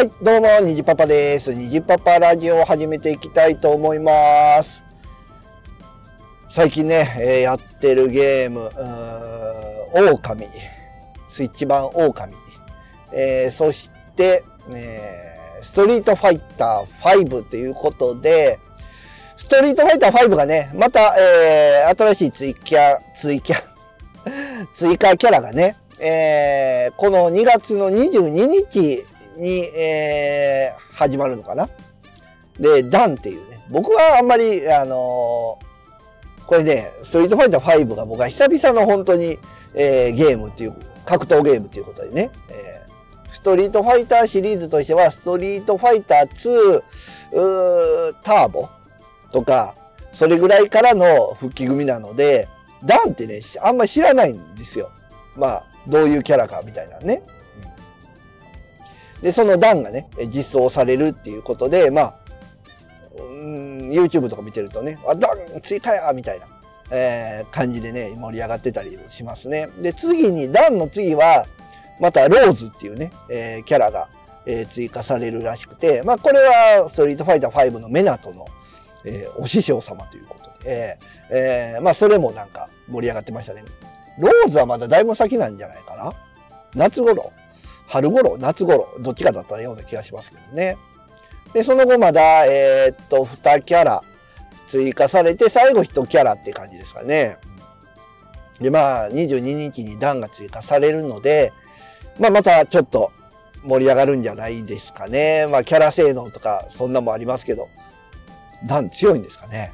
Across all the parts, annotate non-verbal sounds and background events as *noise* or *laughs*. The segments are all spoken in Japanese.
はい、どうも、にじパパです。にじパパラジオを始めていきたいと思います。最近ね、えー、やってるゲーム、ー狼、スイッチ版狼、えー、そして、えー、ストリートファイター5ということで、ストリートファイター5がね、また、えー、新しい追加、追加、*laughs* 追加キャラがね、えー、この2月の22日に、えー、始まるのかな？で、ダンっていうね。僕はあんまり、あのー、これね、ストリートファイター5が僕は久々の本当に、えー、ゲームっていう、格闘ゲームっていうことでね、えー、ストリートファイターシリーズとしては、ストリートファイター2、ーターボ？とか、それぐらいからの復帰組なので、ダンってね、あんまり知らないんですよ。まあ、どういうキャラかみたいなね。で、その段がね、実装されるっていうことで、まあ、YouTube とか見てるとね、あ、段追加やみたいな、えー、感じでね、盛り上がってたりしますね。で、次に、段の次は、またローズっていうね、えー、キャラが、えー、追加されるらしくて、まあ、これは、ストリートファイター5のメナトの、えー、お師匠様ということで、えー、まあ、それもなんか盛り上がってましたね。ローズはまだだいぶ先なんじゃないかな？夏頃春頃、夏頃、どっちかだったような気がしますけどね。で、その後まだ、えー、っと、2キャラ追加されて、最後1キャラって感じですかね。で、まあ、22日に段が追加されるので、まあ、またちょっと盛り上がるんじゃないですかね。まあ、キャラ性能とか、そんなもありますけど、段強いんですかね。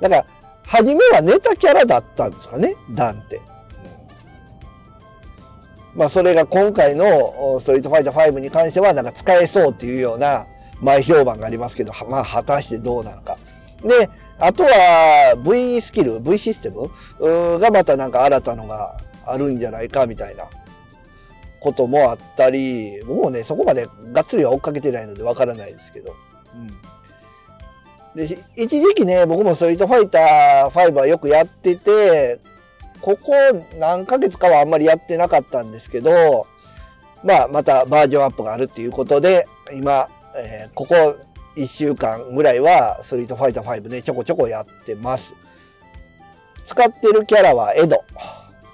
だから、初めはネタキャラだったんですかね、段って。まあそれが今回のストリートファイター5に関してはなんか使えそうっていうような前評判がありますけど、まあ果たしてどうなのか。で、あとは V スキル、V システム？がまたなんか新たのがあるんじゃないかみたいなこともあったり、もうね、そこまでがっつりは追っかけてないのでわからないですけど。うん、で、一時期ね、僕もストリートファイター5はよくやってて、ここ何ヶ月かはあんまりやってなかったんですけど、まあ、またバージョンアップがあるっていうことで、今、えー、ここ1週間ぐらいは、ストリートファイター5ね、ちょこちょこやってます。使ってるキャラはエド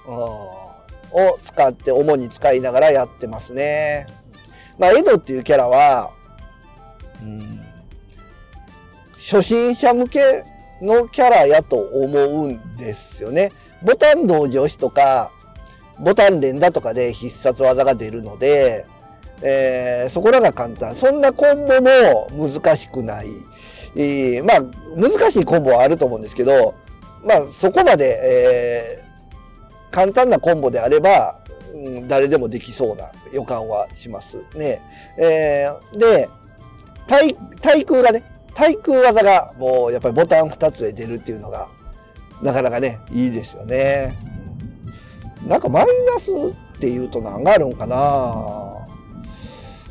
を使って、主に使いながらやってますね。まあ、エドっていうキャラは、うん、初心者向けのキャラやと思うんですよね。ボタン同時押しとか、ボタン連打とかで必殺技が出るので、えー、そこらが簡単。そんなコンボも難しくない。えー、まあ、難しいコンボはあると思うんですけど、まあ、そこまで、えー、簡単なコンボであれば、うん、誰でもできそうな予感はしますね。えー、で、対、対空がね、対空技がもうやっぱりボタン2つで出るっていうのが、なかなかね、いいですよね。なんかマイナスっていうと何があるんかな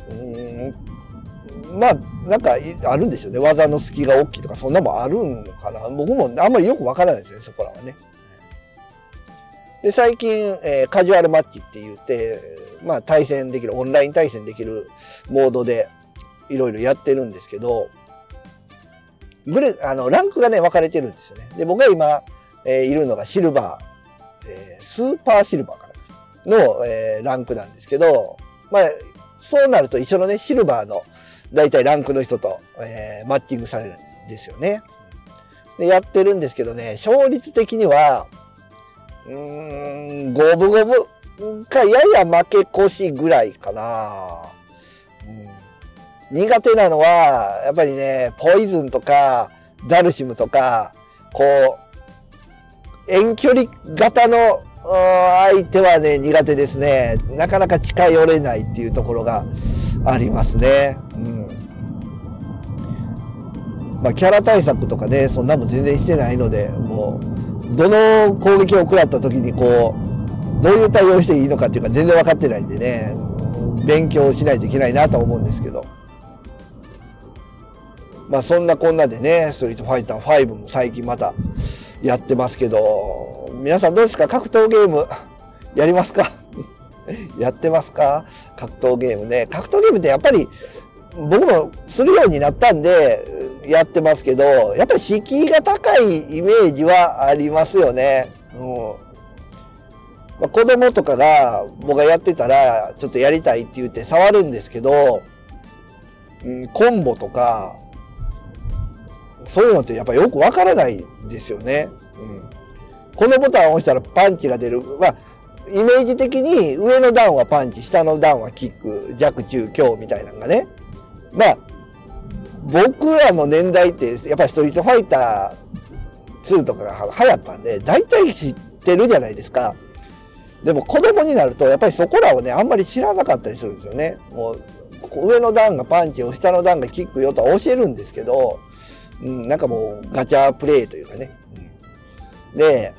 うんまあ、なんかあるんですよね。技の隙が大きいとか、そんなもあるんかな。僕もあんまりよくわからないですね、そこらはね。で、最近、えー、カジュアルマッチって言って、まあ、対戦できる、オンライン対戦できるモードでいろいろやってるんですけど、グレ、あの、ランクがね、分かれてるんですよね。で、僕は今、えー、いるのがシルバー、えー、スーパーシルバーかなの、えー、ランクなんですけど、まあ、そうなると一緒のね、シルバーの大体ランクの人と、えー、マッチングされるんですよね。で、やってるんですけどね、勝率的には、うーん、五分五分かやや負け越しぐらいかな。うん、苦手なのは、やっぱりね、ポイズンとか、ダルシムとか、こう、遠距離型の相手はね、苦手ですね。なかなか近寄れないっていうところがありますね。うん。まあ、キャラ対策とかね、そんなも全然してないので、もう、どの攻撃を食らった時にこう、どういう対応していいのかっていうか全然分かってないんでね、勉強しないといけないなと思うんですけど。まあそんなこんなでね、ストリートファイター5も最近またやってますけど、皆さんどうですか？格闘ゲームやりますか？*laughs* やってますか？格闘ゲームね。格闘ゲームってやっぱり僕もするようになったんで、やってますけど、やっぱり敷居が高いイメージはありますよね。うんま、子供とかが僕がやってたら、ちょっとやりたいって言って触るんですけど、うん、コンボとか、そういうのってやっぱよくわからないですよね。うん、このボタンを押したらパンチが出る。まあ、イメージ的に上の段はパンチ、下の段はキック、弱中強みたいなのがね。まあ、僕らの年代ってやっぱりストリートファイター2とかが流行ったんで、大体知ってるじゃないですか。でも子供になるとやっぱりそこらをね、あんまり知らなかったりするんですよね。もう上の段がパンチを下の段がキックよとは教えるんですけど、うん、なんかもうガチャプレイというかね。で、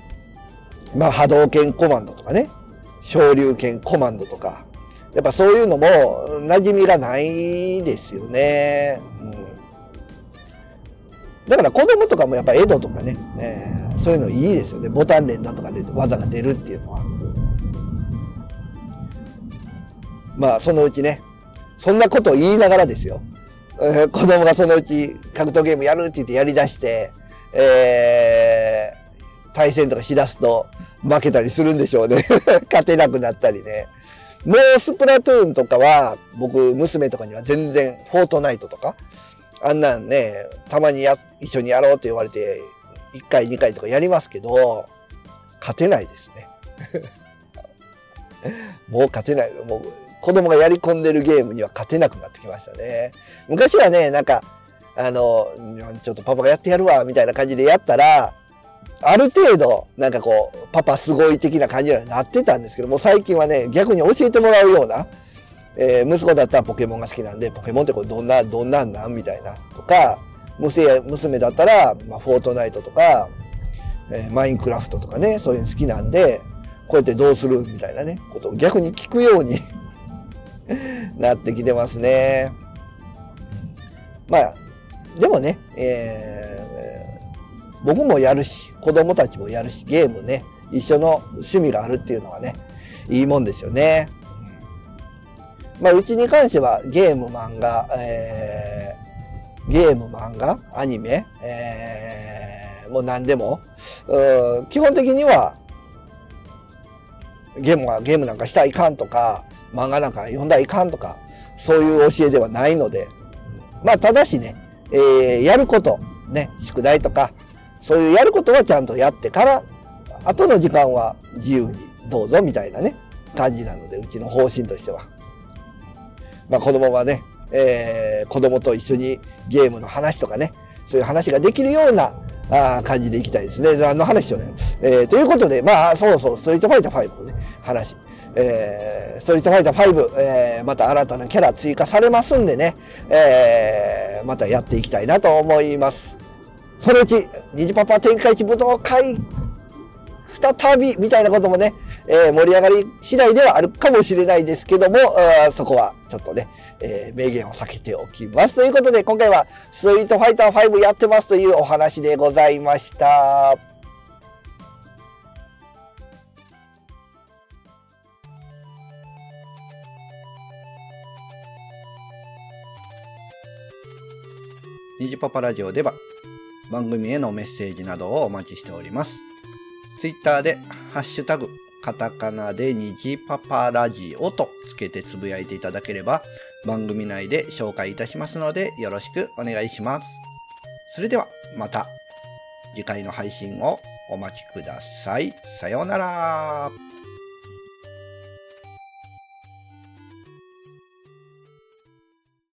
まあ波動拳コマンドとかね、昇竜拳コマンドとか、やっぱそういうのも馴染みがないですよね。うん、だから子供とかもやっぱ江戸とかね、えー、そういうのいいですよね。ボタン連打とかで技が出るっていうのは。まあそのうちね、そんなことを言いながらですよ。えー、子供がそのうち格闘ゲームやるって言ってやり出して、えー、対戦とかしだすと負けたりするんでしょうね。*laughs* 勝てなくなったりね。もうスプラトゥーンとかは、僕、娘とかには全然、フォートナイトとか、あんなんね、たまにや、一緒にやろうって言われて、1回2回とかやりますけど、勝てないですね。*laughs* もう勝てない。もう子供がやり込んでるゲームには勝てなくなってきましたね。昔はね、なんか、あの、ちょっとパパがやってやるわ、みたいな感じでやったら、ある程度、なんかこう、パパすごい的な感じにはなってたんですけども、最近はね、逆に教えてもらうような、えー、息子だったらポケモンが好きなんで、ポケモンってこれどんな、どんなんなんみたいな、とか、娘娘だったら、まあ、フォートナイトとか、えー、マインクラフトとかね、そういうの好きなんで、こうやってどうするみたいなね、ことを逆に聞くように *laughs* なってきてますね。まあ、でもね、えー、僕もやるし、子供たちもやるし、ゲームね、一緒の趣味があるっていうのはね、いいもんですよね。まあ、うちに関してはゲーム、漫画、えー、ゲーム、漫画、アニメ、えー、もう何でも、基本的には、ゲームは、ゲームなんかしたらいかんとか、漫画なんか読んだらいかんとか、そういう教えではないので、まあ、ただしね、えー、やること、ね、宿題とか、そういうやることはちゃんとやってから、後の時間は自由にどうぞみたいなね、感じなので、うちの方針としては。まあ、子供はね、えー、子供と一緒にゲームの話とかね、そういう話ができるようなあ感じでいきたいですね。何の話をね。えー、ということで、まあ、そうそう、ストリートファイター5のね、話。えー、ストリートファイター5、えー、また新たなキャラ追加されますんでね、えー、またやっていきたいなと思います。そのうち、虹パパ天下一武道会、再び、みたいなこともね、えー、盛り上がり次第ではあるかもしれないですけども、そこはちょっとね、えー、名言を避けておきます。ということで、今回はストリートファイター5やってますというお話でございました。ニジパパラジオでは番組へのメッセージなどをお待ちしております。ツイッターでハッシュタグカタカナでニジパパラジオとつけてつぶやいていただければ番組内で紹介いたしますのでよろしくお願いします。それではまた次回の配信をお待ちください。さようなら。